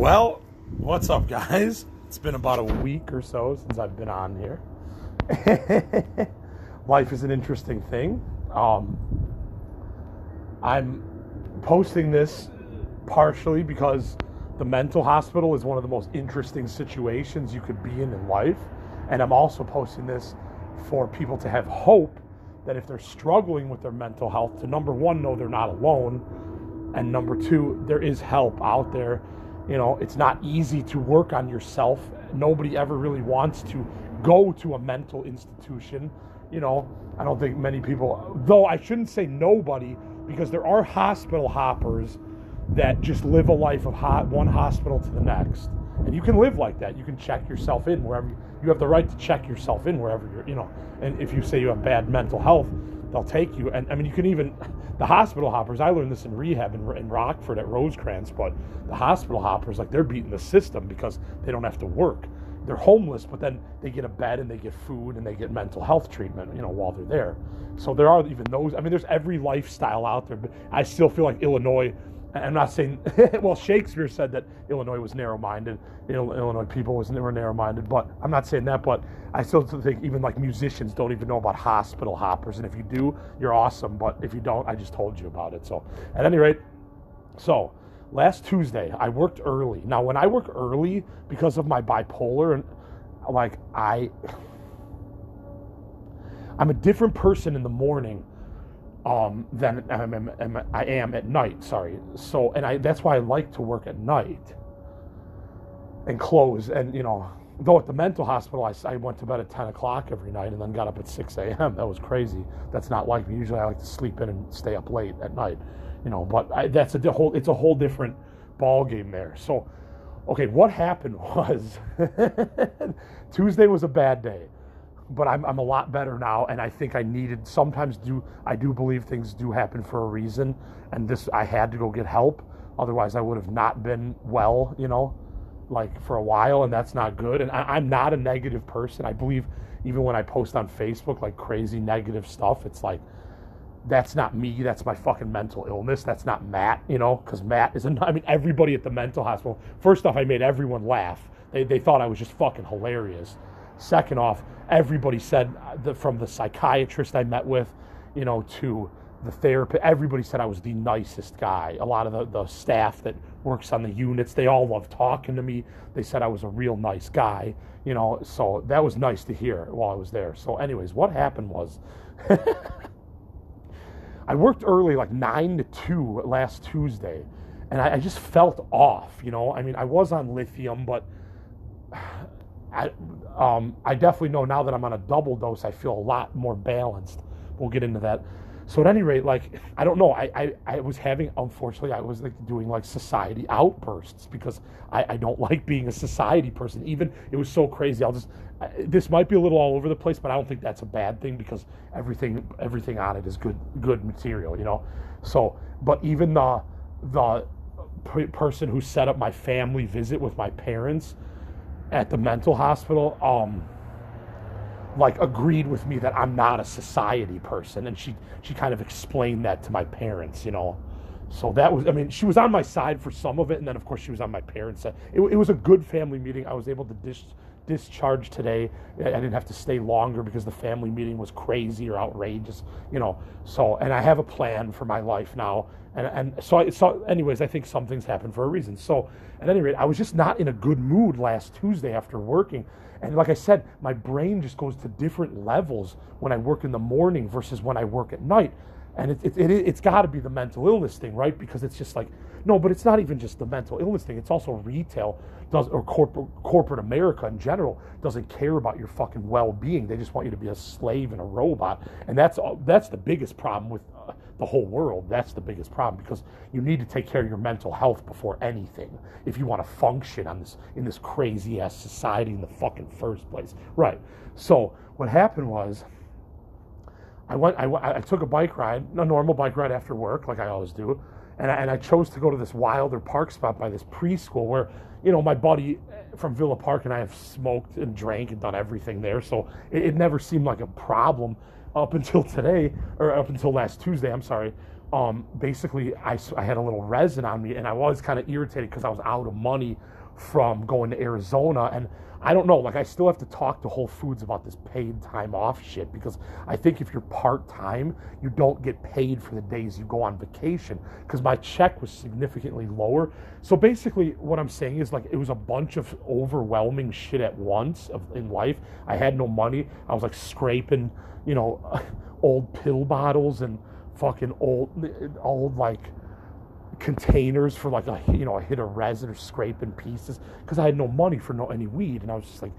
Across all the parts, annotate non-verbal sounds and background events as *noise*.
Well, what's up, guys? It's been about a week or so since I've been on here. *laughs* Life is an interesting thing. Um, I'm posting this partially because the mental hospital is one of the most interesting situations you could be in in life. And I'm also posting this for people to have hope that if they're struggling with their mental health, to number one, know they're not alone. And number two, there is help out there. You know, it's not easy to work on yourself. Nobody ever really wants to go to a mental institution. You know, I don't think many people, though I shouldn't say nobody, because there are hospital hoppers that just live a life of hot, one hospital to the next. And you can live like that. You can check yourself in wherever you, have the right to check yourself in wherever you're, you know. And if you say you have bad mental health, they'll take you. And I mean, you can even the hospital hoppers. I learned this in rehab in, in Rockford at Rosecrance, but the hospital hoppers, like they're beating the system because they don't have to work. They're homeless, but then they get a bed and they get food and they get mental health treatment, you know, while they're there. So there are even those. I mean, there's every lifestyle out there, but I still feel like Illinois I'm not saying, *laughs* well, Shakespeare said that Illinois was narrow minded, Illinois people was never narrow minded, but I'm not saying that, but I still think even like musicians don't even know about hospital hoppers. And if you do, you're awesome. But if you don't, I just told you about it. So, at any rate, so last Tuesday, I worked early. Now, when I work early because of my bipolar, and like I, *sighs* I'm a different person in the morning um, than um, um, um, I am at night. Sorry. So, and I that's why I like to work at night and close. And you know, though at the mental hospital, I, I went to bed at ten o'clock every night and then got up at six a.m. That was crazy. That's not like me. Usually, I like to sleep in and stay up late at night. You know, but I, that's a whole. It's a whole different ball game there. So, okay, what happened *laughs* was *laughs* Tuesday was a bad day but I'm, I'm a lot better now and i think i needed sometimes do i do believe things do happen for a reason and this i had to go get help. Otherwise i would have not been well you know like for a while and that's not good. And I, i'm not a negative person. I believe even when i post on facebook like crazy negative stuff it's like that's not me. That's my fucking mental illness. That's not matt you know because matt is not i mean everybody at the mental hospital first off i made everyone laugh. They, they thought i was just fucking hilarious Second off, everybody said uh, that from the psychiatrist I met with, you know, to the therapist, everybody said I was the nicest guy. A lot of the, the staff that works on the units, they all loved talking to me. They said I was a real nice guy, you know, so that was nice to hear while I was there. So, anyways, what happened was *laughs* I worked early, like 9 to 2 last Tuesday, and I, I just felt off, you know. I mean, I was on lithium, but *sighs* I, um, I definitely know now that I'm on a double dose, I feel a lot more balanced. We'll get into that. So at any rate, like I don't know, I, I, I was having unfortunately I was like doing like society outbursts because I, I don't *laughs* like being a society person. Even it was so crazy. I'll just I, this might be a little all over the place, but I don't think that's a bad thing because everything everything on it is good good material, you know. So, but even the the person who set up my family visit with my parents at the mental hospital um like agreed with me that I'm not a society person. And she she kind of explained that to my parents you know? So that was I mean she was on my side for some of it. And then of course she was on my parents side. It, it was a good family meeting. I was able to dis, discharge today I didn't have to stay longer because the family meeting was crazy or outrageous you know so and I have a plan for my life now and and so I, so anyways I think some things happen for a reason so at any rate, I was just not in a good mood last Tuesday after working. And like I said, my brain just goes to different levels when I work in the morning versus when I work at night. And it, it, it, has got to be the mental illness thing, right? Because it's just like, no, but it's not even just the mental illness thing. It's also retail does or corporate corporate America in general doesn't care about your fucking well-being. They just want you to be a slave and a robot. And that's that's the biggest problem with uh, the whole world. That's the biggest problem because you need to take care of your mental health before anything if you want to function on this in this crazy ass society in the fucking first place. Right. So what happened was I went I, I took a bike ride, a normal bike ride after work like I always do. And I, and I chose to go to this wilder park spot by this preschool where, you know, my buddy from Villa Park and I have smoked and drank and done everything there. So it, it never seemed like a problem up *laughs* until today, or up until last Tuesday, I'm sorry, um, basically I, I had a little resin on me and I was kind of irritated because I was out of money from going to Arizona and I don't know, like I still have to talk to Whole Foods about this paid time off shit because I think if you're part time, you don't get paid for the days you go on vacation because my check was significantly lower. So basically, what I'm saying is like it was a bunch of overwhelming shit at once of, in life. I had no money. I was like scraping, you know, *laughs* old pill bottles and fucking old, old like containers for like a you know a hit of resin or scraping pieces because I had no money for no any weed and I was just like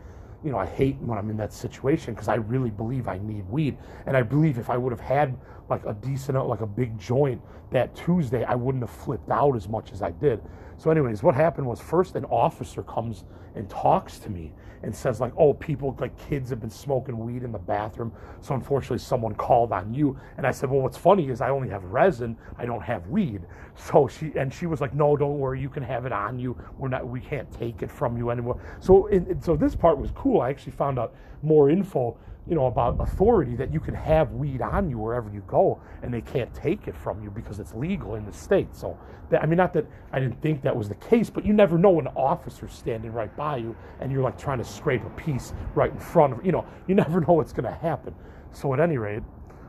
you know I hate when I'm in that situation because I really believe I need weed and I believe if I would have had like a decent like a big joint that Tuesday I wouldn't have flipped out as much as I did. So anyways what happened was first an officer comes and talks to me and says like, "Oh, people like kids have been smoking weed in the bathroom, so unfortunately someone called on you." And I said, "Well, what's funny is I only have resin, I don't have weed." So she and she was like, "No, don't worry, you can have it on you. We're not, we can't take it from you anymore." So, so this part was cool. I actually found out more info you know, about authority that you can have weed on you wherever you go and they can't take it from you because it's legal in the state. So, that, I mean, not that I didn't think that was the case, but you never know when an officer's standing right by you and you're like trying to scrape a piece right in front of, you know, you *laughs* never know what's going to happen. So, at any rate,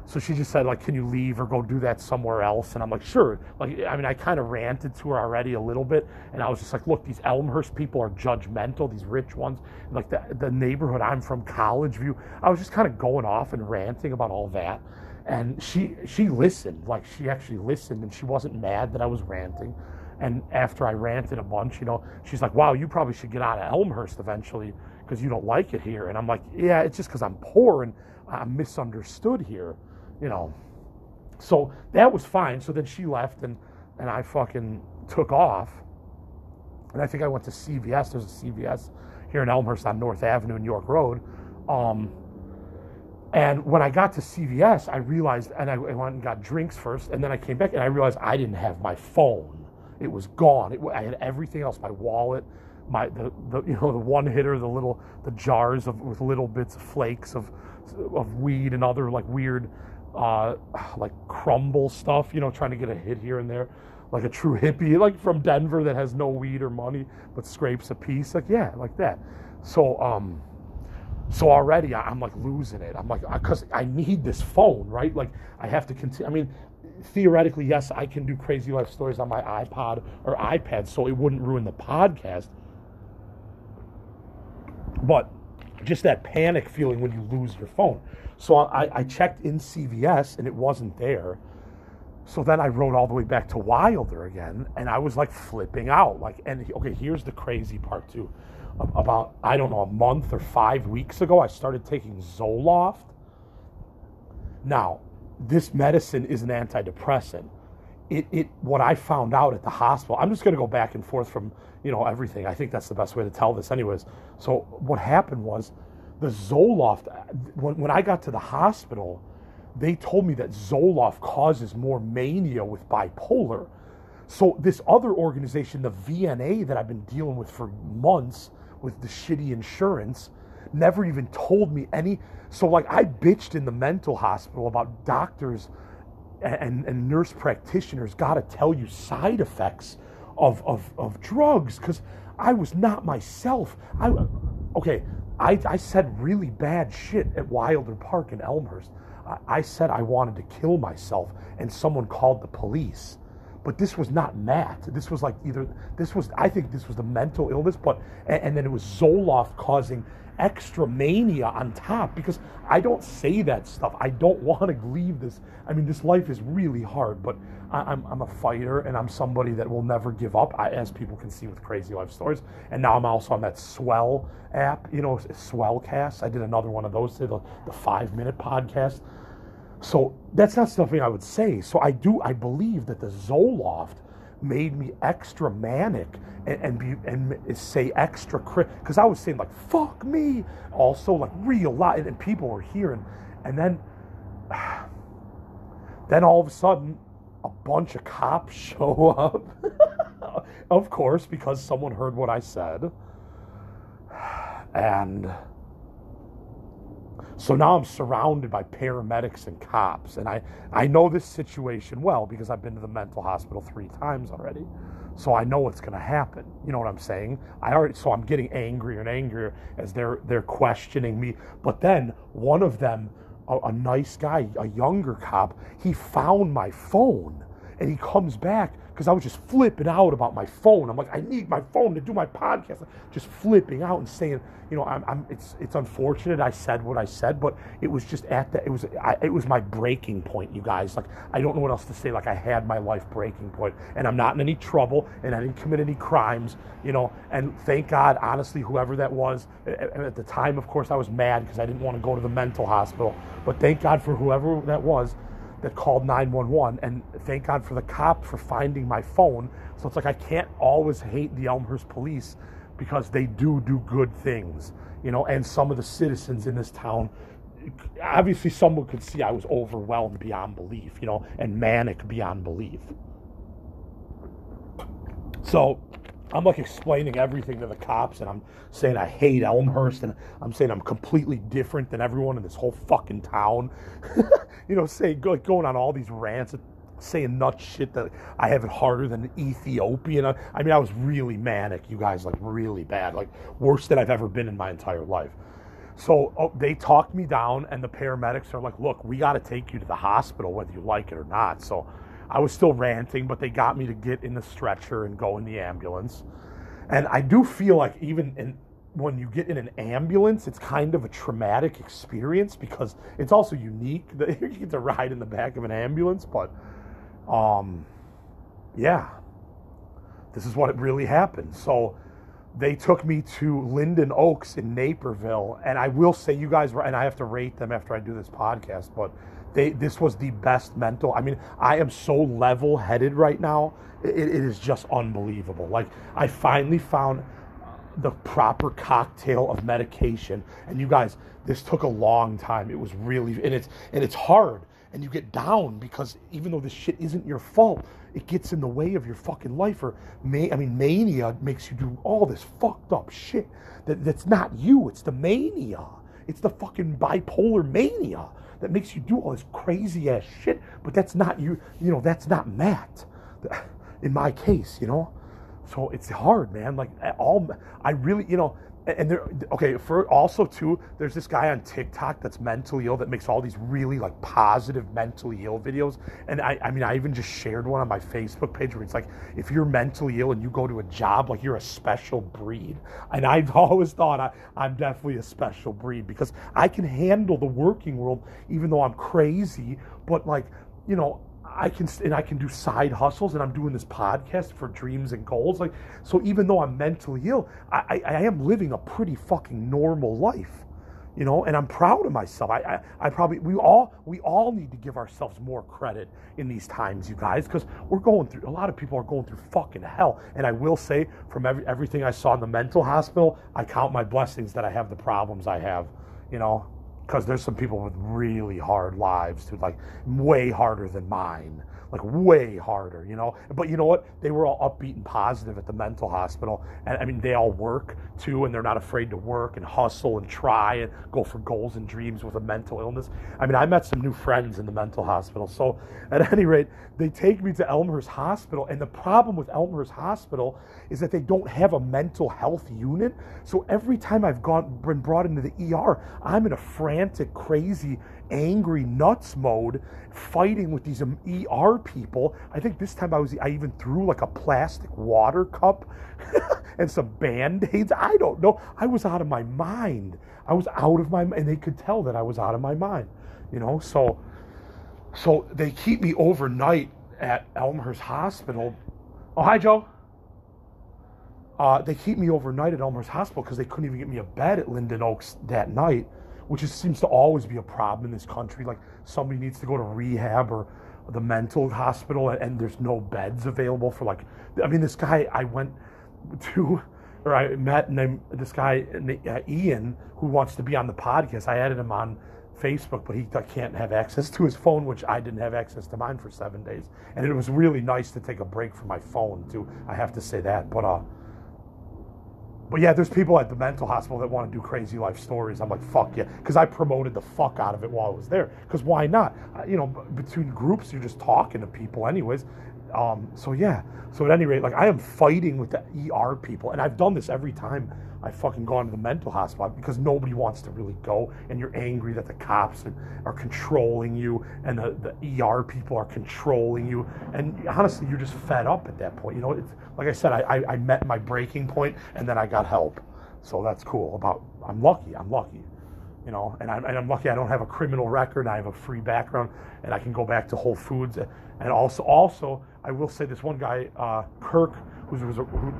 so she just said, like, can you leave or go do that somewhere else? And I'm like, sure. Like, I mean, I kind of ranted to her already a little bit. And I was just like, look, these Elmhurst people are judgmental, these rich ones. Like, the, the neighborhood I'm from, College View. I was just kind of going off and ranting about all that. And she she listened. Like, she actually listened and she wasn't mad that I was ranting. And after I ranted a bunch, you know, she's like, wow, you probably should get out of Elmhurst eventually because you don't like it here. And I'm like, yeah, it's just because I'm poor and I'm misunderstood here you know. So that was fine. So then she left and and I fucking took off. And I think I went to CVS. There's a CVS here in Elmhurst on North Avenue in York Road. Um, and when I got to CVS, I realized, and I, I went and got drinks first, and then I came back and I realized I didn't have my phone. It was gone. It, I had everything else, my wallet, my the, the *laughs* you know the one hitter, the little the jars of with little bits of flakes of of weed and other like weird uh, *sighs* like crumble stuff, you know, trying to get a hit here and there, like a true hippie, like from Denver that has no weed or money but scrapes a piece, like yeah, like that. So um, so already I'm like losing it. I'm like because I need this phone, right? Like I have to continue. I mean, theoretically, yes, I can do crazy life stories on my iPod or iPad, so it wouldn't ruin the podcast. But just that panic feeling when you lose your phone. So I, I checked in CVS and it wasn't there. So then I rode all the way back to Wilder again, and I was like flipping out. Like, and okay, here's the crazy part too. About I don't know a month or five weeks ago, I started taking Zoloft. Now, this medicine is an antidepressant. It, it what I found out at the hospital. I'm just going to go back and forth from you know everything. I think that's the best way to tell this, anyways. So what happened was the Zoloft, when, when I got to the hospital, they told me that Zoloft causes more mania with bipolar. So this other organization, the VNA that I've been dealing with for months with the shitty insurance, never even told me any. So like I bitched in the mental hospital about doctors and, and nurse practitioners got to tell you side effects of, of, of drugs because I was not myself. I okay. I, I said really bad shit at Wilder Park in Elmhurst. I, I said I wanted to kill myself, and someone called the police. But this was not Matt. This was like either this was I think this was the mental illness, but and, and then it was Zoloft causing extra mania on top because I don't say that stuff. I don't want to leave this. I mean, this life is really hard, but I, am I'm, I'm a fighter and I'm somebody that will never give up, I, as people can see with crazy life stories. And now I'm also on that Swell app, you know, Swellcast. I did another one of those, the, the five minute podcast. So that's not something I would say. So I do, I believe that the Zoloft made me extra manic and, and be and say extra because I was saying like fuck me also like real lot and, and people were hearing and then *sighs* then all of a sudden a bunch of cops *laughs* show up of course because someone heard what I said *sighs* and So now I'm surrounded by paramedics and cops. And I, I know this situation well because I've been to the mental hospital three times already. So I know what's going to happen. You know what I'm saying? I already so I'm getting angrier and angrier as they're they're questioning me. But then one of them, a, a nice guy, a younger cop, he found my phone and he comes back because I was just flipping out about my phone. I'm like, I need my phone to do my podcast. Just flipping out and saying, you know, I'm, I'm it's it's unfortunate I said what I said, but it was just at that it was I, it was my breaking point, you guys. Like I don't know what else to say. Like I had my life breaking point, and I'm not in any trouble, and I didn't commit any crimes, you know. And thank God, honestly, whoever that was at the time, of course, I was mad because I didn't want to go to the mental hospital. But thank God for whoever that was that called 911 and thank God for the cop for finding my phone. So it's like I can't always hate the Elmhurst police because they do do good things, you know, and some of the citizens in this town obviously someone could see I was overwhelmed beyond belief, you know, and manic beyond belief. So I'm like explaining everything to the cops and I'm saying I hate Elmhurst and I'm saying I'm completely different than everyone in this whole fucking town. *laughs* you know, saying like going on all these rants, saying nut shit that I have it harder than Ethiopian. I mean, I was really manic, you guys, like really bad, like worse than I've ever been in my entire life. So oh, they talked me down, and the paramedics are like, "Look, we got to take you to the hospital, whether you like it or not." So I was still ranting, but they got me to get in the stretcher and go in the ambulance. And I do feel like even in when you get in an ambulance, it's kind of a traumatic experience because it's also unique that *laughs* you get to ride in the back of an ambulance. But, um, yeah, this is what it really happened. So they took me to Linden Oaks in Naperville, and I will say, you guys were, and I have to rate them after I do this podcast, but they this was the best mental. I mean, I am so level headed right now. It, it is just unbelievable. Like I finally found the proper cocktail of medication. And you guys, this took a long time. It was really and it's and it's hard. And you get down because even though this shit isn't your fault, it gets in the way of your fucking life. Or may I mean mania makes you do all this fucked up shit that, that's not you. It's the mania. It's the fucking bipolar mania that makes you do all this crazy ass shit. But that's not you. You know that's not Matt. In my case, you know. So it's hard, man. Like all, I really, you know, and there, okay, for also too, there's this guy on TikTok that's mentally ill that makes all these really like positive mentally ill videos. And I, I mean, I even just shared one on my Facebook page where it's like, if you're mentally ill and you go to a job, like you're a special breed. And I've *laughs* always thought I, I'm definitely a special breed because I can handle the working world, even though I'm crazy. But like, you know, I can and I can do side hustles and I'm doing this podcast for dreams and goals. Like so, even though I'm mentally ill, I, I, I am living a pretty fucking normal life, you know. And I'm proud of myself. I, I, I probably we all we all need to give ourselves more credit in these times, you guys, because we're going through. A lot of people are going through fucking hell. And I will say, from every, everything I saw in the mental hospital, I count my blessings that I have the problems I have, you know because there's some people with really hard lives too, like way harder than mine like way harder, you know. But you know what? They were all upbeat and positive at the mental hospital. And I mean, they all work too, and they're not afraid to work and hustle and try and go for goals and dreams with a mental illness. I mean, I met some new friends in the mental hospital. So *laughs* at any rate, they take me to Elmhurst Hospital. And the problem with Elmhurst Hospital is that they don't have a mental health unit. So every time I've gone been brought into the ER, I'm in a frantic, crazy angry nuts mode fighting with these ER people. I think this time I was I even threw like a plastic water cup *laughs* and some band-aids. I don't know. I was out of my mind. I was out of my and they could tell that I was out of my mind. You know, so so they keep me overnight at Elmhurst Hospital. Oh, hi Joe. Uh, they keep me overnight at Elmhurst Hospital because they couldn't even get me a bed at Linden Oaks that night which is, seems to always be a problem in this country. Like somebody needs to go to rehab or the mental hospital, and there's no beds available for like. I mean, this guy I went to, or I met named this guy uh, Ian who wants to be on the podcast. I added him on Facebook, but he can't have access to his phone, which I didn't have access to mine for seven days. And it was really nice to take a break from my phone too. I have to say that, but uh but yeah, there's people at the mental hospital that want to do crazy life stories. I'm like, fuck yeah, because I promoted the fuck out of it while I was there. Because why not? You know, between groups, you're just talking to people, anyways. Um, so yeah. So at any rate, like I am fighting with the ER people, and I've done this every time I fucking gone to the mental hospital because nobody wants to really go, and you're angry that the cops are controlling you, and the, the ER people are controlling you, and honestly, you're just fed up at that point. You know, it's like I said, I, I, I met my breaking point, and then I got help, so that's cool. About I'm lucky. I'm lucky you know, and I'm, and I'm lucky I don't have a criminal record. I have a free background, and I can go back to Whole Foods. And also, also, I will say this one guy, uh, Kirk, who was, a, who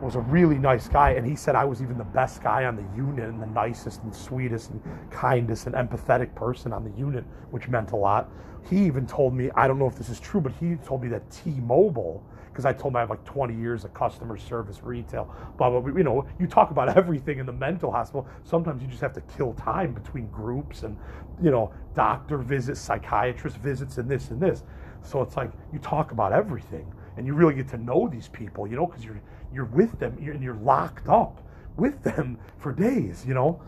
was a really nice guy, and he said I was even the best guy on the unit and the nicest and sweetest and kindest and empathetic person on the unit, which meant a lot. He even told me, I don't know if this is true, but he told me that T-Mobile, because I told him I have like 20 years of customer service retail, blah, blah, blah. You know, you talk about *laughs* everything in the mental hospital. Sometimes you just have to kill time between groups and, you know, doctor visits, psychiatrist visits, and this and this. So it's like you talk about everything and you really get to know these people, you know, because you're you're with them and you're locked up with them for days, you know.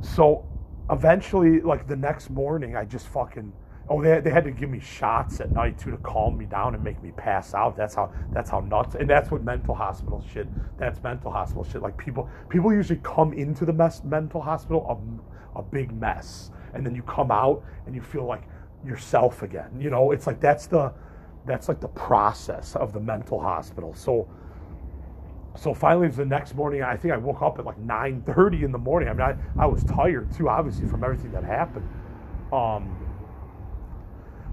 So eventually, like the next morning, I just fucking oh they, they had to give me shots at night too to calm me down and make me pass out. That's how that's how nuts and that's what mental hospital shit. That's mental hospital shit. Like people people usually come into the mess, mental hospital a, a big mess, and then you come out and you feel like yourself again. You know, it's like that's the that's like the process of the mental hospital. So so finally the next morning I think I woke up at like 9:30 in the morning. I mean I, I was tired too, obviously from everything that happened. Um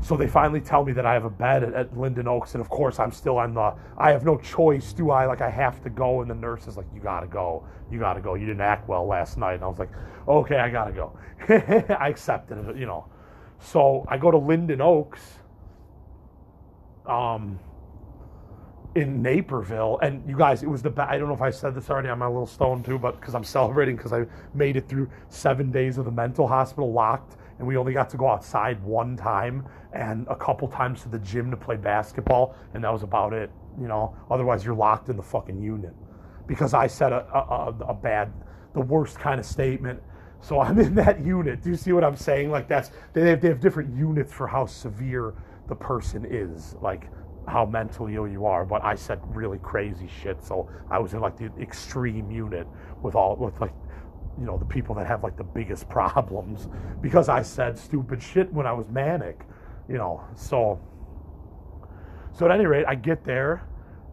so they finally tell me that I have a bed at, at Linden Oaks, and of course I'm still on the. I have no choice, do I? Like I have to go, and the nurse is like, "You gotta go, you gotta go. You didn't act well last night." And I was like, "Okay, I gotta go." *laughs* I accepted it, you know. So I go to Linden Oaks, um, in Naperville, and you guys, it was the I don't know if I said this already on my little stone too, but because I'm celebrating because I made it through seven days of the mental hospital locked, and we only got to go outside one time and a couple times to the gym to play basketball, and that was about it. You know, otherwise you're locked in the fucking unit because I said a, a, a bad, the worst kind of statement. So I'm in that unit. Do you see what I'm saying? Like that's they have, they have different units for how severe the person is, like how mentally ill you are. But I said really crazy shit, so I was in like the extreme unit with all with like you know the people that have like the biggest *laughs* problems because I said stupid shit when I was manic, you know. So so at any rate, I get there,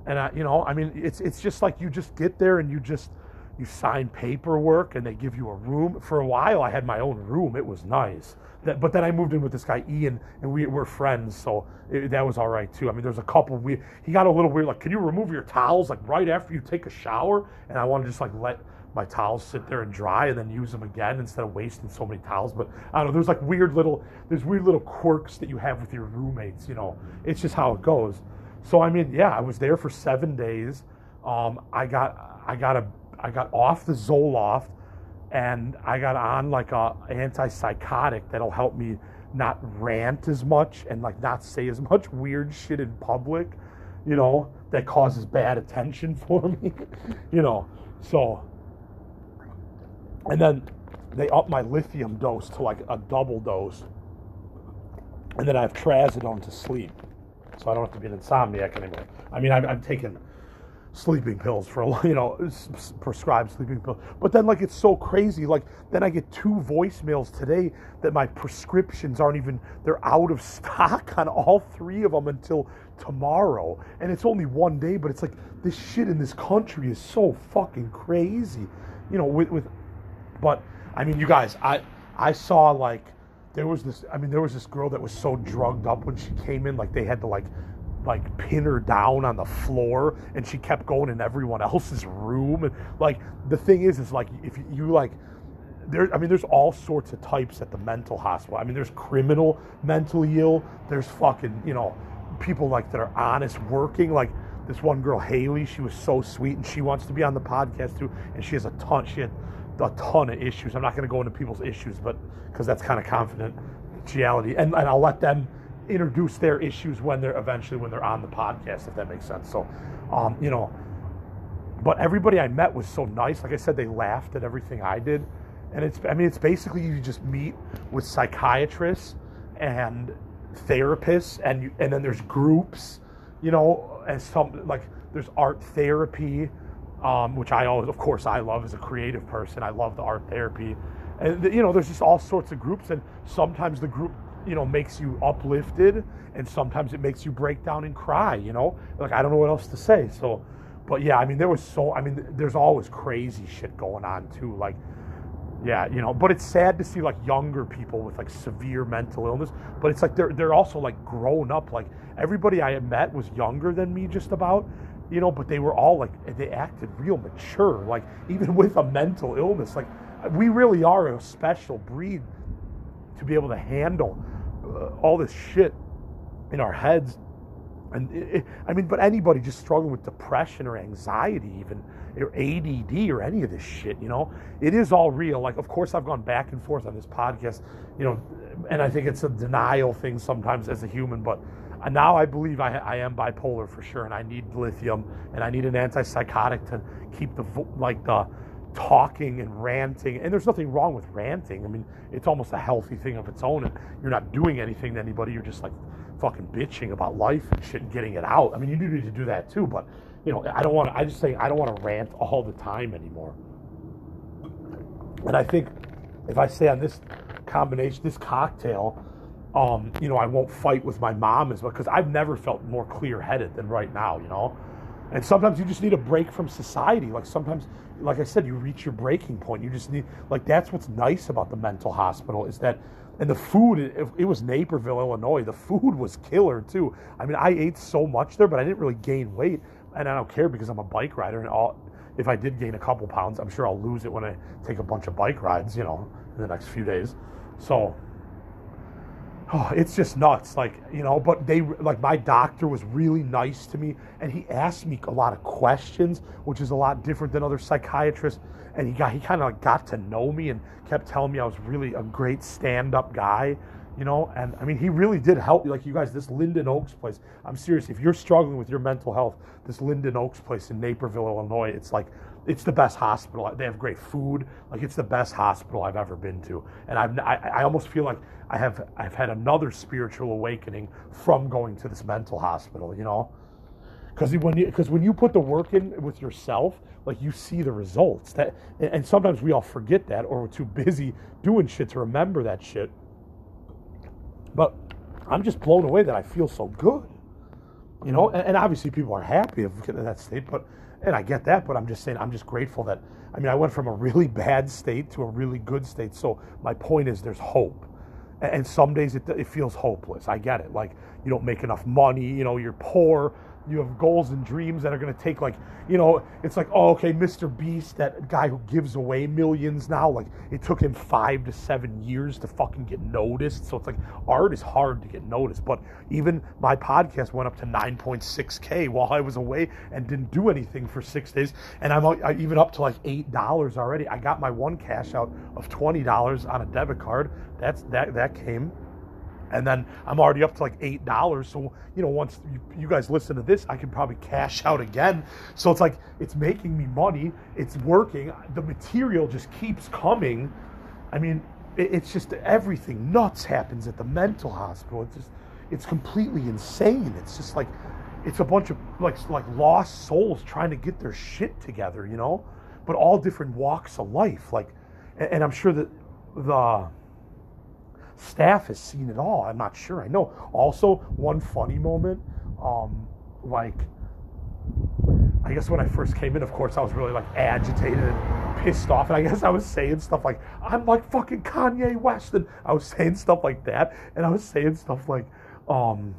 and I, you know, I mean, it's it's just like you just get there and you just you sign paperwork and they give you a room. For a while, I had my own room. It was nice. That, but then I moved in with this guy Ian, and we were friends, so it, that was all right too. I mean, there's a couple. We he got a little weird. Like, can you remove your towels like right after you take a shower? And I want to just like let my towels sit there and dry and then use them again instead of wasting so many towels. But I don't know. There's like weird little there's weird little quirks that you have with your roommates. You know, it's just how it goes. So I mean, yeah, I was there for seven days. Um, I got I got a I got off the Zoloft and I got on like a antipsychotic that'll help me not rant as much and like not say as *laughs* much weird shit in public, you know, that causes bad attention *laughs* for me, you know. So, and then they up my lithium dose to like a double dose, and then I have trazodone to sleep, so I don't have to be an insomniac anymore. I mean, I've, I've taken sleeping pills for *laughs* you know prescribed sleeping pills but then like it's so crazy like then i get two voicemails today that my prescriptions aren't even they're out of *laughs* stock on all three of them until tomorrow. And it's only one day but it's like this shit in this country is so fucking crazy you know with with but i mean you guys i i saw like there was this i mean there was this girl that was so drugged up when she came in like they had to like like pin her down on the floor and she kept going in everyone *laughs* else's room and like the thing is is like if you like there I mean there's all sorts of types at the mental hospital. I mean there's criminal mentally ill, there's fucking, you know, people like that are honest working like this one girl Haley, she was so sweet and she wants to be on the podcast too and she has a ton she had a ton of issues. I'm not going to go into people's issues but because that's kind of confidentiality and and I'll let them introduce their issues when they're eventually when they're on the podcast, if that makes sense. So, um, you know, but everybody I met was so nice. Like I said, they laughed at everything I did, and it's I mean it's basically you just meet with psychiatrists and therapists, and you, and then there's groups, you know, and some like there's art therapy, um, which I always, of course, I love as a creative person. I love the art therapy, and you know, there's just all sorts of groups, and sometimes the group you know makes you uplifted and sometimes it makes you break down and cry you know? Like i don't know what else to say so but yeah i mean there was so i mean there's always crazy shit going on too like yeah you know but it's sad to see like younger people with like severe mental illness but it's like they're they're also like grown up like everybody i had met was younger than me just about you know but they were all like they acted real mature like even with a mental illness like we really are a special breed to be able to handle all this shit in our heads. And it, I mean, but anybody just struggling with depression or anxiety, even or ADD or any of this shit, you know, it is all real. Like, of course, I've gone back and forth on this podcast, you know, and I think it's a denial thing sometimes as a human, but now I believe I, I am bipolar for sure, and I need lithium, and I need an antipsychotic to keep the like the talking and ranting. And there's nothing wrong with ranting. I mean, it's almost a healthy thing of its own. And you're not doing anything to anybody. You're just like fucking bitching about life and shit and getting it out. I mean, you do need to do that too. But, you know, I don't want to, I just say I don't want to rant all the time anymore. And I think if I say on this combination, this cocktail, um, you know, I won't fight with my mom as well because I've never felt more clear headed than right now, you know. And sometimes you just need a break from society. Like sometimes, like I said, you reach your breaking point. You just need, like, that's what's nice about the mental hospital is that, and the food, it, it was Naperville, Illinois. The food was killer too. I mean, I ate so much there, but I didn't really gain weight. And I don't care because I'm a bike rider. And all, if I did gain a couple pounds, I'm sure I'll lose it when I take a bunch of bike rides, you know, in the next few days. So oh, it's just nuts. Like, you know, but they, like, my doctor was really nice to me and he asked me a lot of questions, which is a lot different than other psychiatrists. And he got, he kind of like got to know me and kept telling me I was really a great stand up guy, you know. And I mean, he really did help me. Like, you guys, this Linden Oaks place, I'm serious. If you're struggling with your mental health, this Linden Oaks place in Naperville, Illinois, it's like, it's the best hospital. They have great food. Like it's the best hospital I've ever been to, and I've I, I almost feel like I have I've had another spiritual awakening from going to this mental hospital. You know, because when you because when you put the work in with yourself, like you see the results. That and sometimes we all forget that, or we're too busy doing shit to remember that shit. But I'm just blown away that I feel so good. You know, and, and obviously people are happy of getting that state, but and I get that, but I'm just saying, I'm just grateful that, I mean, I went from a really *laughs* bad state to a really good state. So my point is, there's hope. And some days it, it feels hopeless. I get it. Like, you don't make enough money, you know, you're poor, you have goals and dreams that are going to take like you know it's like oh okay mr beast that guy who gives away millions now like it took him five to seven years to fucking get noticed. So it's like art is hard to get noticed. But even my podcast went up to 9.6k while i was away and didn't do anything for six days. And i'm even up to like eight dollars already. I got my one cash out of $20 on a debit card. That's that that came and then I'm already up to like eight dollars. So you know, once you, you, guys listen to this, I can probably cash out again. So it's like it's making me money. It's working. The material just keeps coming. I mean, it, it's just everything nuts happens at the mental hospital. It's just it's completely insane. It's just like it's a bunch of like like lost souls trying to get their shit together, you know, but all different walks of life. Like, and, and I'm sure that the staff has seen it all. I'm not sure. I know. Also, one funny moment, um, like, I guess when I first came in, of course, I was really like agitated and pissed off. And I guess I was saying stuff like, I'm like fucking Kanye West. And I was saying stuff like that. And I was saying stuff like, um,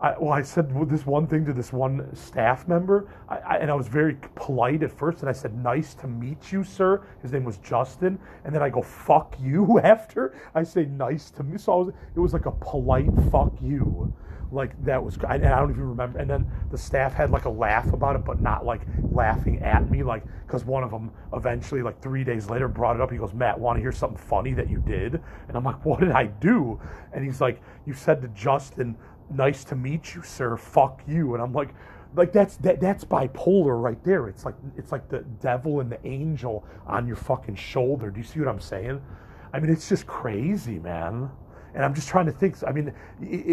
I, well, I said this one thing to this one staff member, I, I, and I was very polite at first, and I said, "Nice to meet you, sir." His name was Justin, and then I go, "Fuck you." *laughs* After I say, "Nice to me," so was, it was like a polite "fuck you," like that was. And I don't even remember. And then the staff had like a laugh about it, but not like laughing at me, like because one of them eventually, like three days later, brought it up. He goes, "Matt, want to hear something funny that you did?" And I'm like, "What did I do?" And he's like, "You said to Justin." Nice to meet you, sir. Fuck you. And I'm like, like that's that that's bipolar right there. It's like it's like the devil and the angel on your fucking shoulder. Do you see what I'm saying? I mean, it's just crazy, man. And I'm just trying to think. I mean,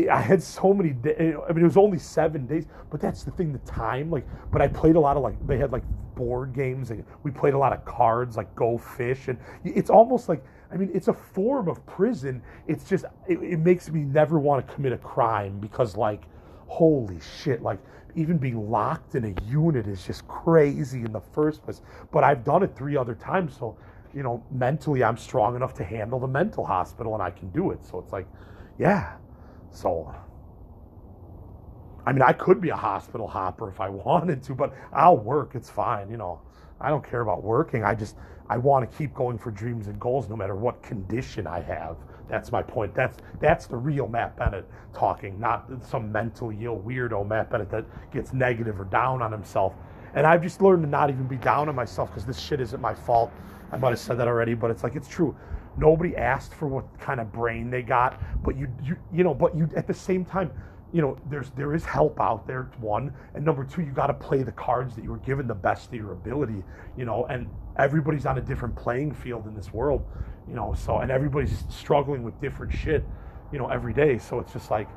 I had so many. Days, eh, I mean, it was only seven days, but that's the thing. The time, like, but I played a lot of like they had like board games, and we played a lot of cards, like Go Fish, and it's almost like I mean, it's a form of prison. It's just it, it makes me never want to commit a crime because, like, holy shit, like even being locked in a unit is just crazy in the first place. But I've done it three other times, so you know, mentally I'm strong enough to handle the mental hospital and I can do it. So it's like, yeah. So I mean, I could be a hospital hopper if I *laughs* wanted to, but I'll work. It's fine, you know. I don't care about working. I just I want to keep going for dreams and goals no matter what condition I have. That's my point. That's that's the real Matt Bennett talking, not some mentally ill weirdo Matt Bennett that gets negative or down on himself. And I've just learned to not even be down on myself because this shit isn't my fault. I might have said that already, but it's like it's true. Nobody asked for what kind of brain they got, but you you you know, but you at the same time, you know, there's there is help out there. One and number two, you got to play the cards that you were given the best of your ability. You know, and everybody's on a different playing field in this world. You know, so and everybody's struggling with different shit. You know, every day. So it's just like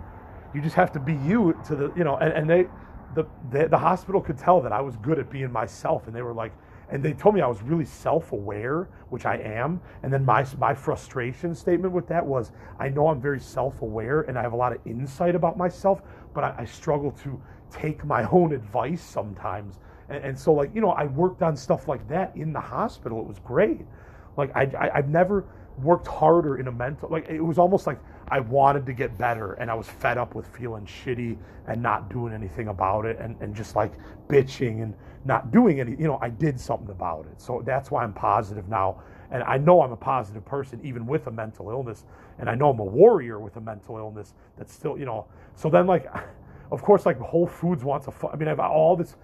you just have to be you to the you know, and, and they the, the the hospital could tell that I was good at being myself, and they were like and they told me I was really self-aware, which I am. And then my my frustration statement with that was, I know I'm very self-aware and I have a lot of insight about myself, but I, I struggle to take my own advice sometimes. And, and, so, like you know, I worked on stuff like that in the hospital. It was great. Like I, I I've never worked harder in a mental like it was almost like I wanted to get better and I was fed up with feeling shitty and not doing anything about it and, and just like bitching and not doing any, you know, I did something about it. So that's why I'm positive now. And I know I'm a positive person even with a mental illness. And I know I'm a warrior with a mental illness that's still, you know. So then, like, *laughs* of course, like Whole Foods wants a, I mean, I have all this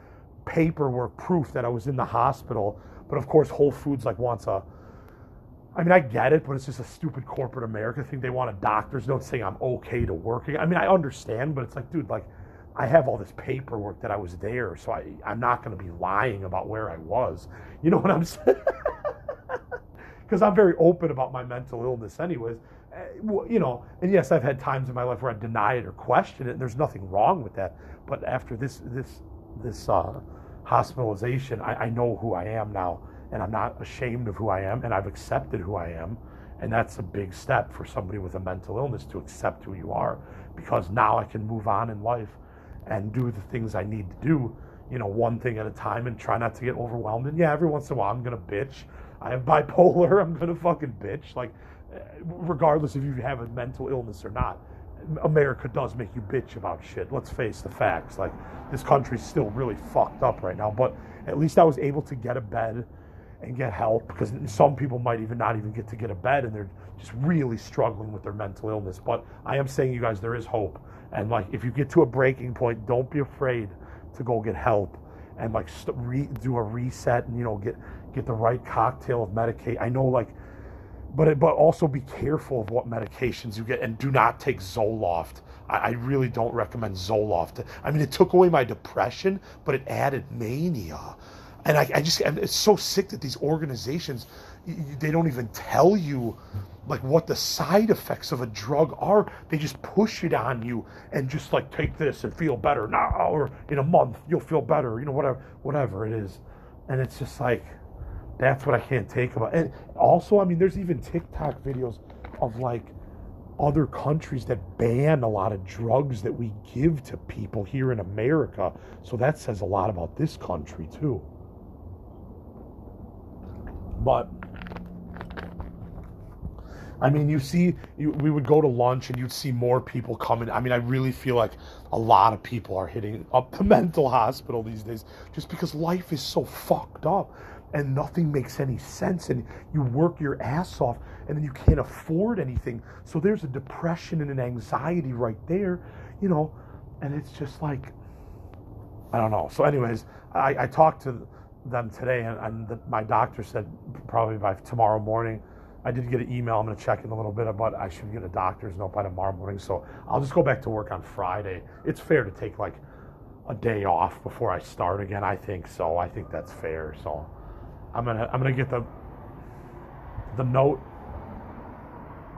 paperwork proof that I was in the hospital. But of course, Whole Foods like wants a, I mean, I get it, but it's just a stupid corporate America thing. They want a doctor's note saying I'm okay to work. I mean, I understand, but it's like, dude, like, I have all this paperwork that I was there, so I, I'm not going to be lying about where I was. You know what I'm saying? *laughs* Because I'm very open about my mental illness, anyways. Eh, you know, and yes, I've had times in my life where I deny it or question it, and there's nothing wrong with that. But after this, this, this uh, hospitalization, I, I know who I am now, and I'm not ashamed of who I am, and I've accepted who I am. And that's a big step for somebody with a mental illness to accept who you are because now I can move on in life and do the things I need to do, you know, one thing at a time and try not to get overwhelmed. And yeah, every once in a while I'm going to bitch. I have bipolar. *laughs* I'm going to fucking bitch. Like, eh, regardless if you have a mental illness or not. America does make you bitch about shit. Let's face the facts. Like, this country's still really fucked up right now. But at least I was able to get a bed and get help because some people might even not even get to get a bed and they're just really struggling with their mental illness. But I am saying, you guys, there is hope. And like, if you get to a breaking point, don't be afraid to go get help and like st- re- do a reset and you know get get the right cocktail of Medicaid. I know like, but it, but also be careful of what medications you get and do not take Zoloft. I, I really don't recommend Zoloft. I mean, it took away my depression, but it added mania. And I, I just, it's so sick that these organizations, they don't even tell you like what the side effects of a drug are. They just push it on you and just like take this and feel better now, or in a month you'll feel better. You know, whatever, whatever it is, and it's just like that's what I can't take about. And also, I mean, there's even TikTok videos of like other countries that ban a lot of drugs that we give to people here in America. So that says a lot about this country too. But I mean, you see, you, we would go to lunch and you'd see more people coming. I mean, I really feel like a lot of people are hitting up the *laughs* mental hospital these days just because life is so fucked up and nothing makes any sense. And you work your ass off and then you can't afford anything. So there's a depression and an anxiety right there, you know, and it's just like, I don't know. So, anyways, I, I talked to them today and, and the, my doctor said probably by tomorrow morning I did get an email. I'm going to check in a little bit about I should get a doctor's note by tomorrow morning. So I'll just go back to work on Friday. It's fair to take like a day off before I start again. I think so. I think that's fair. So I'm gonna I'm gonna get the the note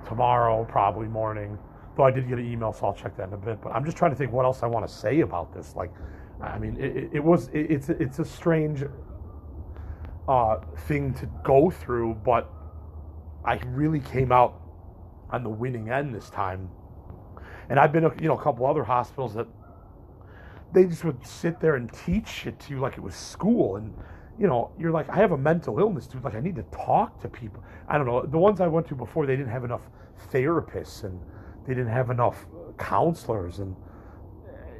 tomorrow, probably morning. Though I did get an email, so I'll check that in a bit. But I'm just trying to think what else I want to say about this. Like, I mean, it, it was it, it's it's a strange uh, thing to go through, but I really came out on the winning end this time. And I've been, you know, a couple other hospitals that they just would sit there and teach it to you like it was school. And, you know, you're like, I have a mental illness, dude. Like, I need to talk to people. I don't know. The ones I went to before, they didn't have enough therapists and they didn't have enough counselors. And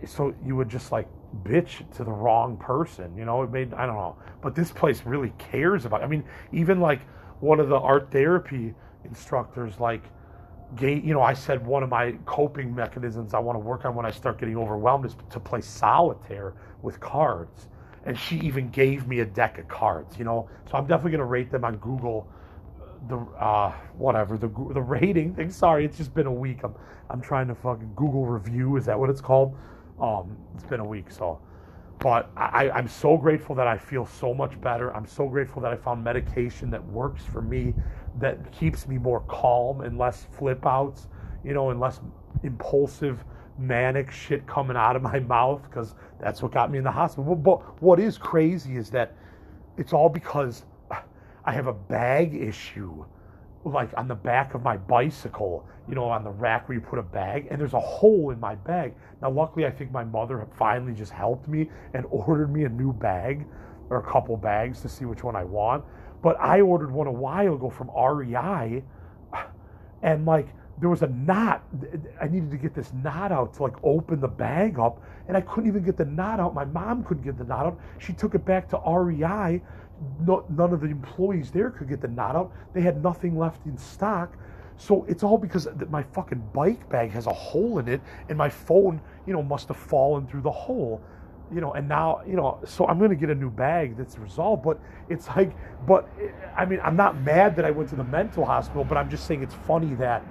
so you would just like bitch to the wrong person. You know, it made, I don't know. But this place really cares about, I mean, even like one of the art therapy instructors, like, gave, you know, I said one of my coping mechanisms I want to work on when I start getting overwhelmed is to play solitaire with cards. And she even gave me a deck of cards, you know. So I'm definitely to rate them on Google. The uh, whatever the the rating thing. Sorry, it's just been a week. I'm I'm trying to fucking Google review. Is that what it's called? Um, it's been a week, so. But I, I'm so grateful that I feel so much better. I'm so grateful that I found medication that works for me that keeps me more calm and less flip outs, you know, and less impulsive, manic shit coming out of my *laughs* mouth because that's what got me in the hospital. But what is crazy is that it's all because I have a bag issue, like on the back of my bicycle, you know, on the rack where you put a bag, and there's a hole in my bag. Now, luckily, I think my mother finally just helped me and *laughs* ordered me a new bag or a couple bags to see which one I want but I ordered one a while ago from REI, and like there was a knot. I needed to get this knot out to like open the bag up, and I couldn't even get the knot out. My mom couldn't get the knot out. She took it back to REI. No, none of the employees there could get the knot out. They had nothing left in stock. So it's all because my fucking bike bag has a hole in it, and my phone, you know, must have fallen through the hole you know, and now, you know, so I'm going to get a new bag that's resolved. But it's like, but I mean, I'm not mad that I went to the mental hospital, but I'm just saying it's funny that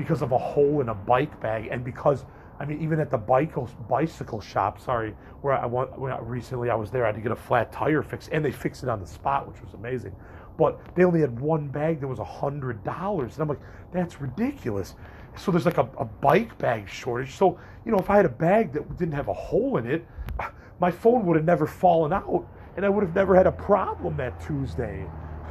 because of a hole in a bike bag and because, I mean, even at the bicycle, bicycle shop, sorry, where I went recently, I was there, I had to get a flat tire fixed and they fixed it on the spot, which was amazing. But they only had one bag that was a hundred dollars. And I'm like, that's ridiculous. So there's like a, a bike bag shortage. So, you know, if I had a bag that didn't have a hole in it, my phone would have never fallen out and I would have never had a problem that Tuesday.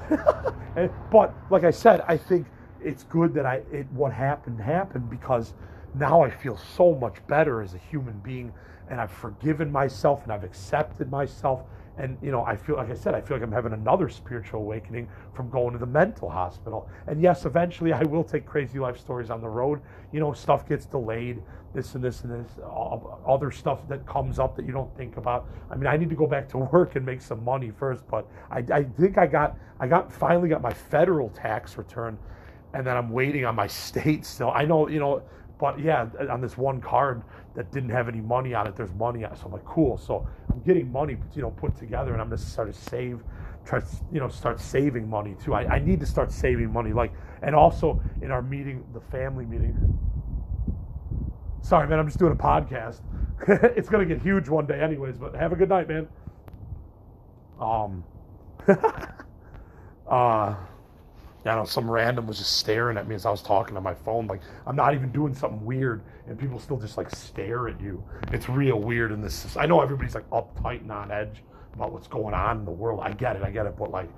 *laughs* but like I said, I think it's good that I it what happened happened because now I feel so much better as a human being and I've forgiven myself and I've accepted myself. And you know i feel like i said i feel like i'm having another spiritual awakening from going to the mental hospital. And yes eventually i will take crazy life stories on the road. You know stuff gets delayed this and this and this other stuff that comes up that you don't think about. I mean i need to go back to *laughs* work and make some money first but i, I think i got i got finally got my federal tax return and then i'm waiting on my *laughs* state still i know you know but yeah, on this one card that didn't have any money on it, there's money on it. So I'm like, cool. So I'm getting money, you know, put together, and I'm gonna start to save, try you know, start saving money too. I, I need to start saving money, like, and also in our meeting, the family meeting. Sorry, man, I'm just doing a podcast. *laughs* it's gonna get huge one day, anyways. But have a good night, man. Um. *laughs* uh I don't know, some random was just staring at me as I was talking on my phone. Like, I'm not even doing something weird, and people still just like stare at you. It's real weird in this. I know everybody's like uptight and on edge about what's going on in the world. I get it, I get it. But like,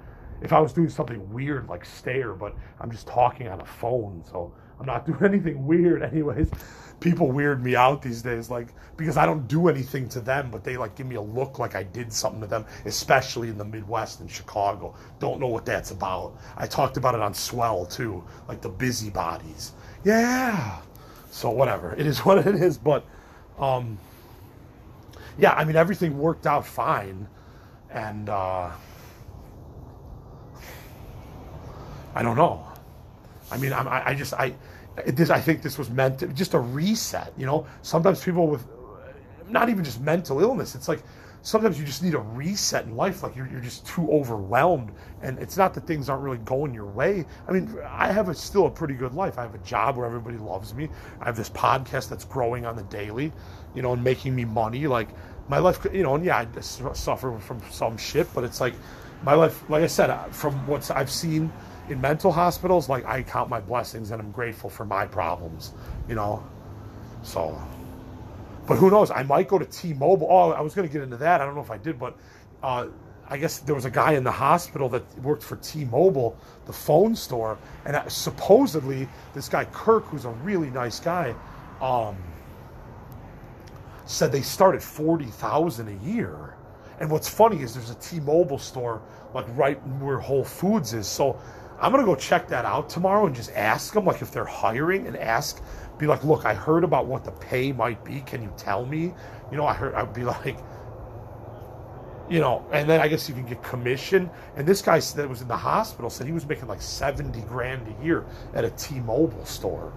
if I was doing something weird, like stare, but I'm just talking on a phone, so I'm not doing *laughs* anything weird, anyways people weird me out these days, like because I don't do anything to them, but they like give me a look like I did something to them, especially in the Midwest and Chicago. Don't know what that's about. I talked about it on Swell too, like the busybodies. Yeah. So whatever, it is *laughs* what it is. But um, yeah, I mean everything worked out fine, and uh, I don't know. I mean, I'm, I, I just I this, I think this was meant to, just a reset. You know, sometimes people with not even just mental illness, it's like sometimes you just need a reset in life. Like you're, you're just too overwhelmed, and it's not that things aren't really going your way. I mean, I have a, still a pretty good life. I have a job where everybody loves me. I have this podcast that's growing on the daily, you know, and making me money. Like my life, you know, and yeah, I suffer from some shit, but it's like my life, like I said, from what I've seen in mental hospitals, like I count my blessings and I'm grateful for my problems, you know. So, but who knows? I might go to T-Mobile. Oh, I was going to get into that. I don't know if I did, but uh, I guess there was a guy in the hospital that worked for T-Mobile, the phone store, and uh, supposedly this guy Kirk, who's a really nice guy, um, said they start at forty thousand a year. And what's funny is there's a T-Mobile store like right where Whole Foods is. So I'm gonna go check that out tomorrow and just ask them like if they're hiring and ask, be like, look, I heard about what the pay might be. Can you tell me? You know, I heard I'd be like, you know, and then I guess you can get commission. And this guy that was in the hospital said he was making like 70 grand a year at a T-Mobile store.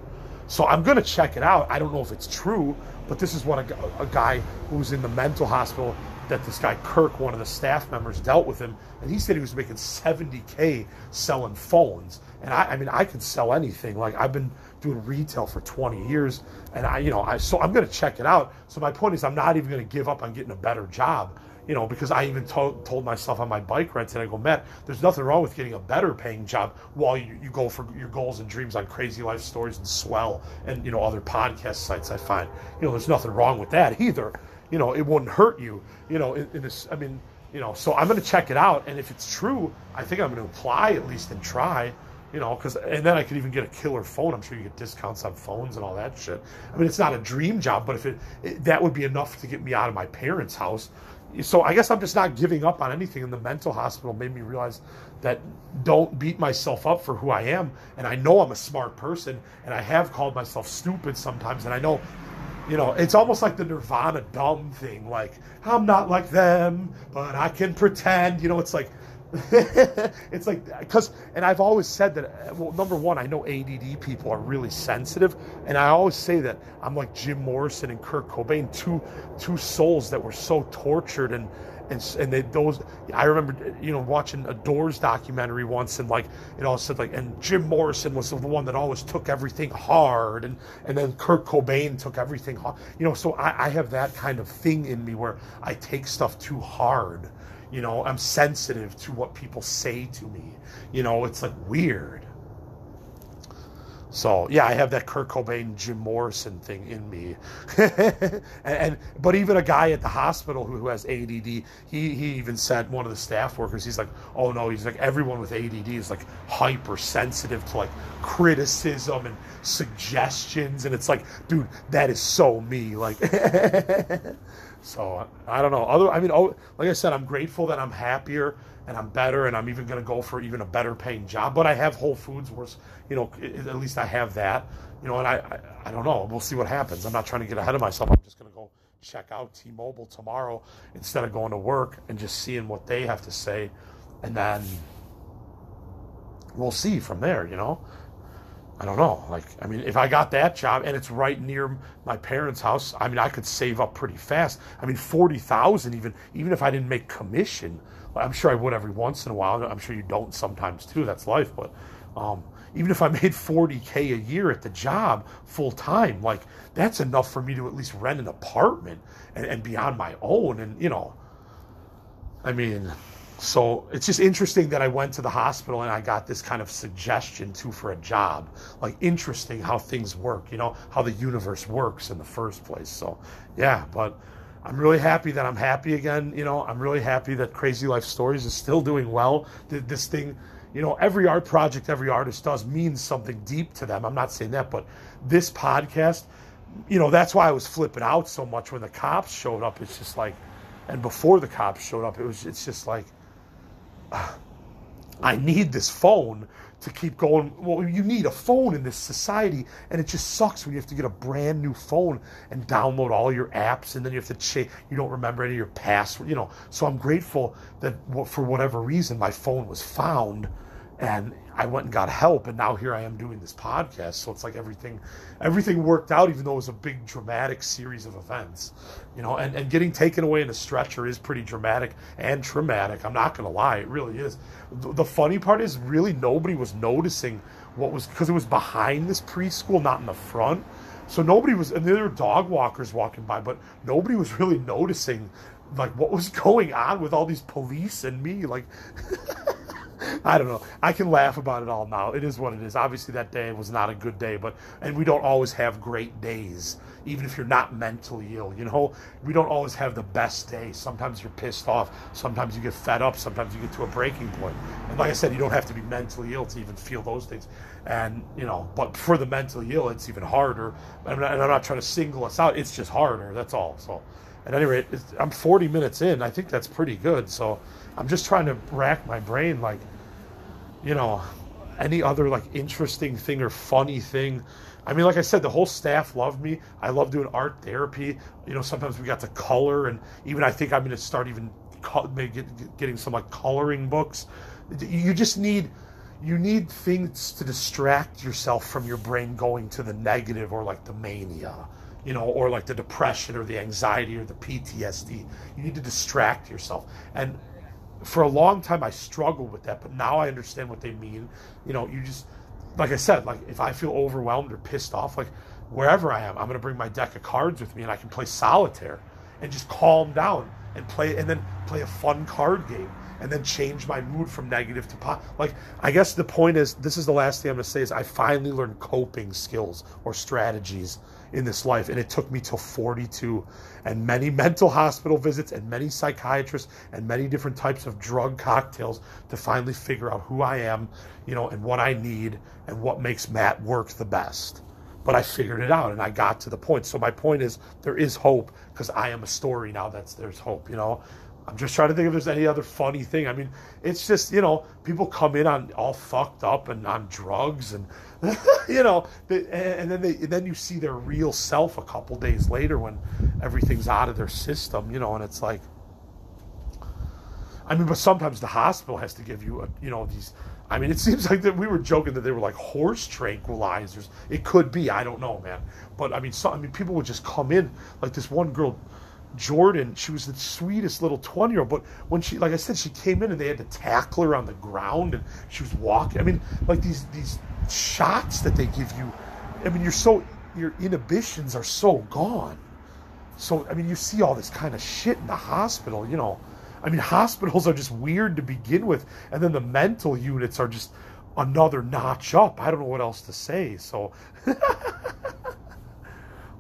So I'm going to check it out. I don't know if it's true, but this is what a, a guy who was in the mental hospital that this guy Kirk, one of the staff members, dealt with him, and he said he was making 70k selling phones. And I, I mean, I could sell anything. Like I've been doing retail for 20 years, and I, you know, I so I'm going to check it out. So my point is, I'm not even going to give up on getting a better job you know, because I even told, told myself on my bike ride today, I go, Matt, there's nothing wrong with getting a better paying job while you, you go for your goals and dreams on Crazy Life Stories and Swell and, you know, other podcast sites I find. You know, there's nothing wrong with that either. You know, it wouldn't hurt you, you know, in, in this, I mean, you know, so I'm going to check it out. And if it's true, I think I'm going to apply at least and try you know, because and then I could even get a killer phone. I'm sure you get discounts on phones and all that shit. I mean, it's not a dream job, but if it, it, that would be enough to get me out of my parents' house, so I guess I'm just not giving up on anything. And the mental hospital made me realize that don't beat myself up for who I am. And I know I'm a smart person, and I have called myself stupid sometimes. And I know, you know, it's almost like the Nirvana dumb thing. Like I'm not like them, but I can pretend. You know, it's like *laughs* it's like uh, because and I've always said that uh, well number one I know ADD people are really sensitive and I always say that I'm like Jim Morrison and Kurt Cobain two two souls that were so tortured and and and they those I remember you know watching a Doors documentary once and like it all said like and Jim Morrison was the one that always took everything hard and and then Kurt Cobain took everything hard you know so I, I have that kind of thing in me where I take stuff too hard you know, I'm sensitive to what people say to me. You know, it's like weird. So yeah, I have that Kurt Cobain, Jim Morrison thing in me, *laughs* and, and, but even a guy at the hospital who, who has ADD, he he even said one of the staff workers, he's like, oh no, he's like everyone with ADD is like hypersensitive to like criticism and suggestions, and it's like, dude, that is so me, like. *laughs* So I don't know. Other, I mean, oh, like I said, I'm grateful that I'm happier and I'm better, and I'm even going to go for even a better paying job. But I have Whole Foods, where you know, at least I have that. You know, and I, I, I don't know. We'll see what happens. I'm not trying to get ahead of myself. I'm just going to go check out T-Mobile tomorrow instead of going to work and just seeing what they have to say, and then we'll see from there. You know. I don't know. Like, I mean, if I got that job and it's right near my parents' house, I mean, I could save up pretty fast. I mean, forty thousand, even even if I didn't make commission, I'm sure I would every once in a while. I'm sure you don't sometimes too. That's life. But um, even if I *laughs* made forty k a year at the job full time, like that's enough for me to at least rent an apartment and, and be on my own. And you know, I mean, so it's just interesting that I went to the hospital and I got this kind of suggestion too for a job. Like interesting how things work, you know, how the universe works in the first place. So yeah, but I'm really happy that I'm happy again. You know, I'm really happy that Crazy Life Stories is still doing well. This thing, you know, every art project every artist does means something deep to them. I'm not saying that, but this podcast, you know, that's why I was flipping out so much when the cops showed up. It's just like, and before the cops showed up, it was, it's just like, I need this phone to keep going. Well, you need a phone in this society, and it just sucks when you have to get a brand new phone and download all your apps, and then you have to change. You don't remember any of your password, you know. So I'm grateful that for whatever reason my phone was found, and I went and got help, and now here I am doing this podcast. So it's like everything, everything worked out, even though it was a big dramatic series of events, you know. And, and getting taken away in a stretcher is pretty dramatic and traumatic. I'm not gonna lie, it really is. The, funny part is, really nobody was noticing what was because it was behind this preschool, not in the front. So nobody was, and there were dog walkers walking by, but nobody was *laughs* really noticing like what was going on with all these police and me. Like, *laughs* *laughs* I don't know. I can laugh about it all now. It is what it is. Obviously, that day was not a good day, but and we don't always have great days, even if you're not mentally ill. You know, we don't always have the best day. Sometimes you're pissed off. Sometimes you get fed up. Sometimes you get to a breaking point. And like I said, you don't have to be mentally ill to even feel those things. And you know, but for the mentally ill, it's even harder. And I'm not trying to single us out. It's just harder. That's all. So at any rate, I'm 40 minutes in. I think that's pretty good. So I'm just trying to rack my brain, like, you know, any other like interesting thing or funny thing. I mean, like I said, the whole staff loved me. I love doing art therapy. You know, sometimes we got to color, and even I think I'm going to start even maybe getting some like coloring books. You just need you need things to distract yourself from your brain going to the negative or like the mania you know, or like the depression or the anxiety or the PTSD. You need to distract yourself. And for a long time, I struggled with that, but now I understand what they mean. You know, you just, like I said, like if I feel overwhelmed or pissed off, like wherever I am, I'm to bring my deck of cards with me and I can play solitaire and just calm down and play, and then play a fun card game and then change my mood from negative to positive. Like, I guess the point is, this is the last thing I'm going to say is I finally learned coping skills or strategies in this life. And it took me till 42 and many mental hospital visits and many psychiatrists and many different types of drug cocktails to finally figure out who I am, you know, and what I need and what makes Matt work the best. But I figured it out and I got to the point. So my point is there is hope because I am a story now that's there's hope, you know. I'm just trying to think if there's any other funny thing. I mean, it's just you know people come in on all fucked up and on drugs and *laughs* you know, and then they and then you see their real self a couple days later when everything's out of their system, you know, and it's like. I mean, but sometimes the hospital has to give you, a, you know, these. I mean, it *laughs* seems like that we were joking that they were like horse tranquilizers. It could be, I don't know, man. But I mean, so, I mean, people would just come in like this one girl Jordan, she was the sweetest little 20 year old. But when she, like I said, she came in and they had to tackle her on the ground and she was walking. I mean, like these, these shots that they give you. I mean, you're so, your inhibitions are so gone. So, I mean, you see all this kind of shit in the hospital, you know. I mean, *laughs* hospitals are just weird to begin with. And then the mental units are just another notch up. I don't know what else to say. So. *laughs*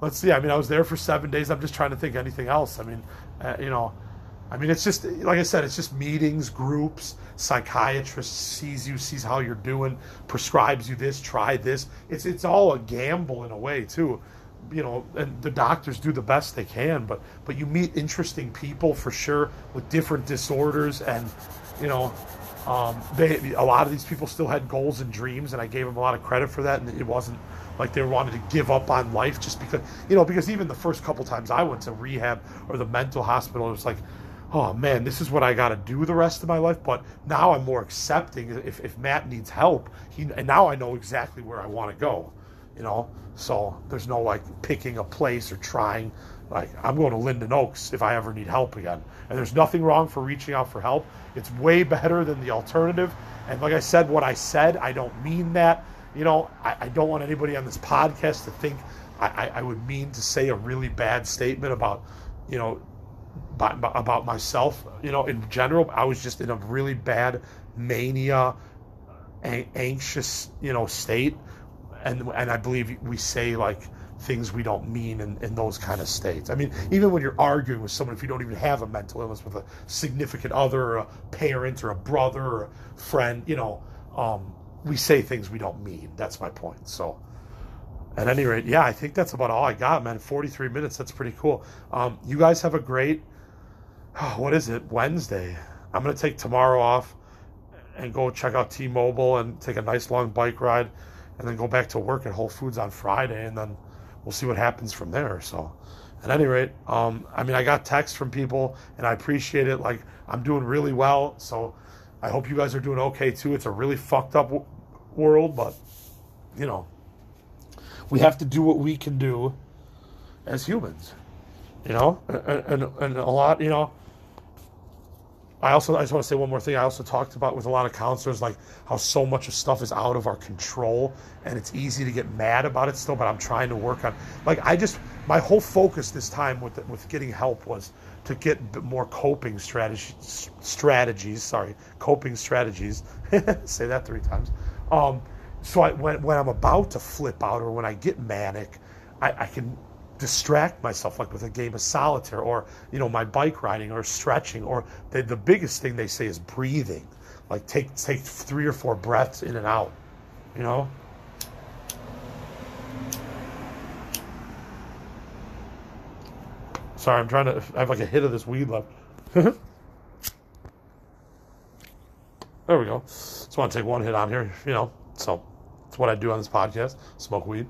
let's see. I mean, I was there for seven days. I'm just trying to think anything else. I mean, uh, you know, I mean, it's just like I said, it's just meetings, groups, psychiatrist sees you, sees how you're doing, prescribes you this, try this. It's it's all a gamble in a way too, you know. And the doctors do the best they can, but but you meet interesting people for sure with different disorders, and you know, um, they a lot of these people still had goals and dreams, and I gave them a lot of credit for that, and it wasn't like they wanted to give up on life just because you know because even the first couple times I went to rehab or the mental hospital it was like oh man this is what I got to do the rest of my life. But now I'm more accepting if, if Matt needs help he and now I know exactly where I want to go you know? So there's no like picking a place or trying. Like I'm going to Linden Oaks if I ever need help again. And there's nothing wrong for reaching out for help. It's way better than the alternative. And like I said what I said I don't mean that you know, I, I, don't want anybody on this podcast to think I, I, would mean to say a really bad statement about, you know, by, by, about myself. You know, in general, I was just in a really bad mania, a- anxious, you know, state, and and I believe we say like things we don't mean in, in those kind of states. I mean, even when you're arguing with someone, if you don't even have a mental illness with a significant other, or a parent, or a brother, or a friend, you know. Um, we say things we don't mean. That's my point. So, at any rate, yeah, I think that's about all I got, man. 43 minutes. That's pretty cool. Um, you guys have a great, oh, *sighs* what is it, Wednesday. I'm going to take tomorrow off and go check out T Mobile and take a nice long bike ride and then go back to work at Whole Foods on Friday. And then we'll see what happens from there. So, at any rate, um, I mean, I got texts from people and I appreciate it. Like, I'm doing really well. So, I hope you guys are doing okay too. It's a really fucked up world, but you know, we have to do what we can do as humans. You know, and and, and a lot, you know. I also I just want to say one more thing. I also talked about with a lot of counselors like how so much of stuff is out of our control and it's easy to get mad about it still. But I'm trying to work on like I just my whole focus this time with with getting help was to get more coping strategies strategies. Sorry, coping strategies. *laughs* say that three times. Um, so I, when when I'm about to flip out or when I get manic, I, I can distract myself like with a game of solitaire or you know my bike riding or stretching or the, the biggest thing they say is breathing like take take three or four breaths in and out you know sorry i'm trying to i have like a hit of this weed left *laughs* there we go just want to take one hit on here you know so it's what i do on this podcast smoke weed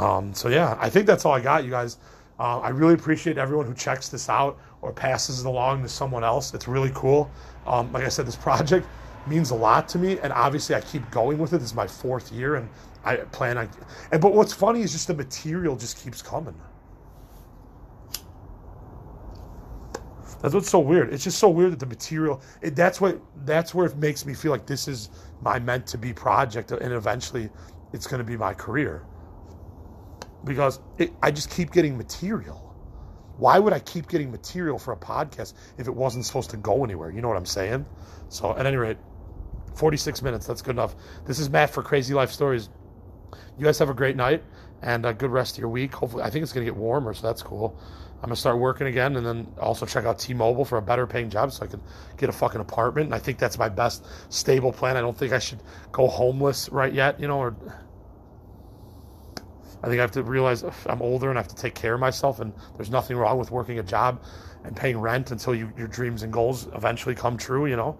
um, so yeah, I think that's all I got, you guys. Uh, I really appreciate everyone who checks this out or passes it along to someone else. It's really cool. Um, like I said, this project means a lot to me, and obviously I keep going with it. This is my fourth year, and I plan on. And but what's funny is just the material just keeps coming. That's what's so weird. It's just so weird that the material. It, that's what. That's where it makes me feel like this is my meant to be project, and eventually, it's going to be my career because it, I just keep getting material. Why would I keep getting material for a podcast if it wasn't supposed to go anywhere? You know what I'm saying? So, at any rate, 46 minutes, that's good enough. This is Matt for Crazy Life Stories. You guys have a great night and a good rest of your week. Hopefully, I think it's going to get warmer, so that's cool. I'm to start working again and then also check out T Mobile for a better paying job so I can get a fucking apartment. And I think that's my best stable plan. I don't think I should go homeless right yet, you know, or I think I have to realize I'm older and I have to take care of myself, and there's nothing wrong with working a job and paying rent until you, your dreams and goals eventually come true. You know,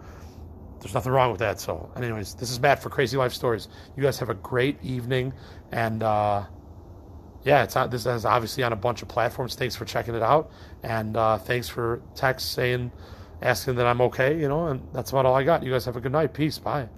there's nothing wrong with that. So, anyways, this is Matt for Crazy Life Stories. You guys have a great evening, and uh, yeah, it's this is obviously on a bunch of platforms. Thanks for checking it out, and uh, thanks for text saying, asking that I'm okay. You know, and that's about all I got. You guys have a good night. Peace. Bye.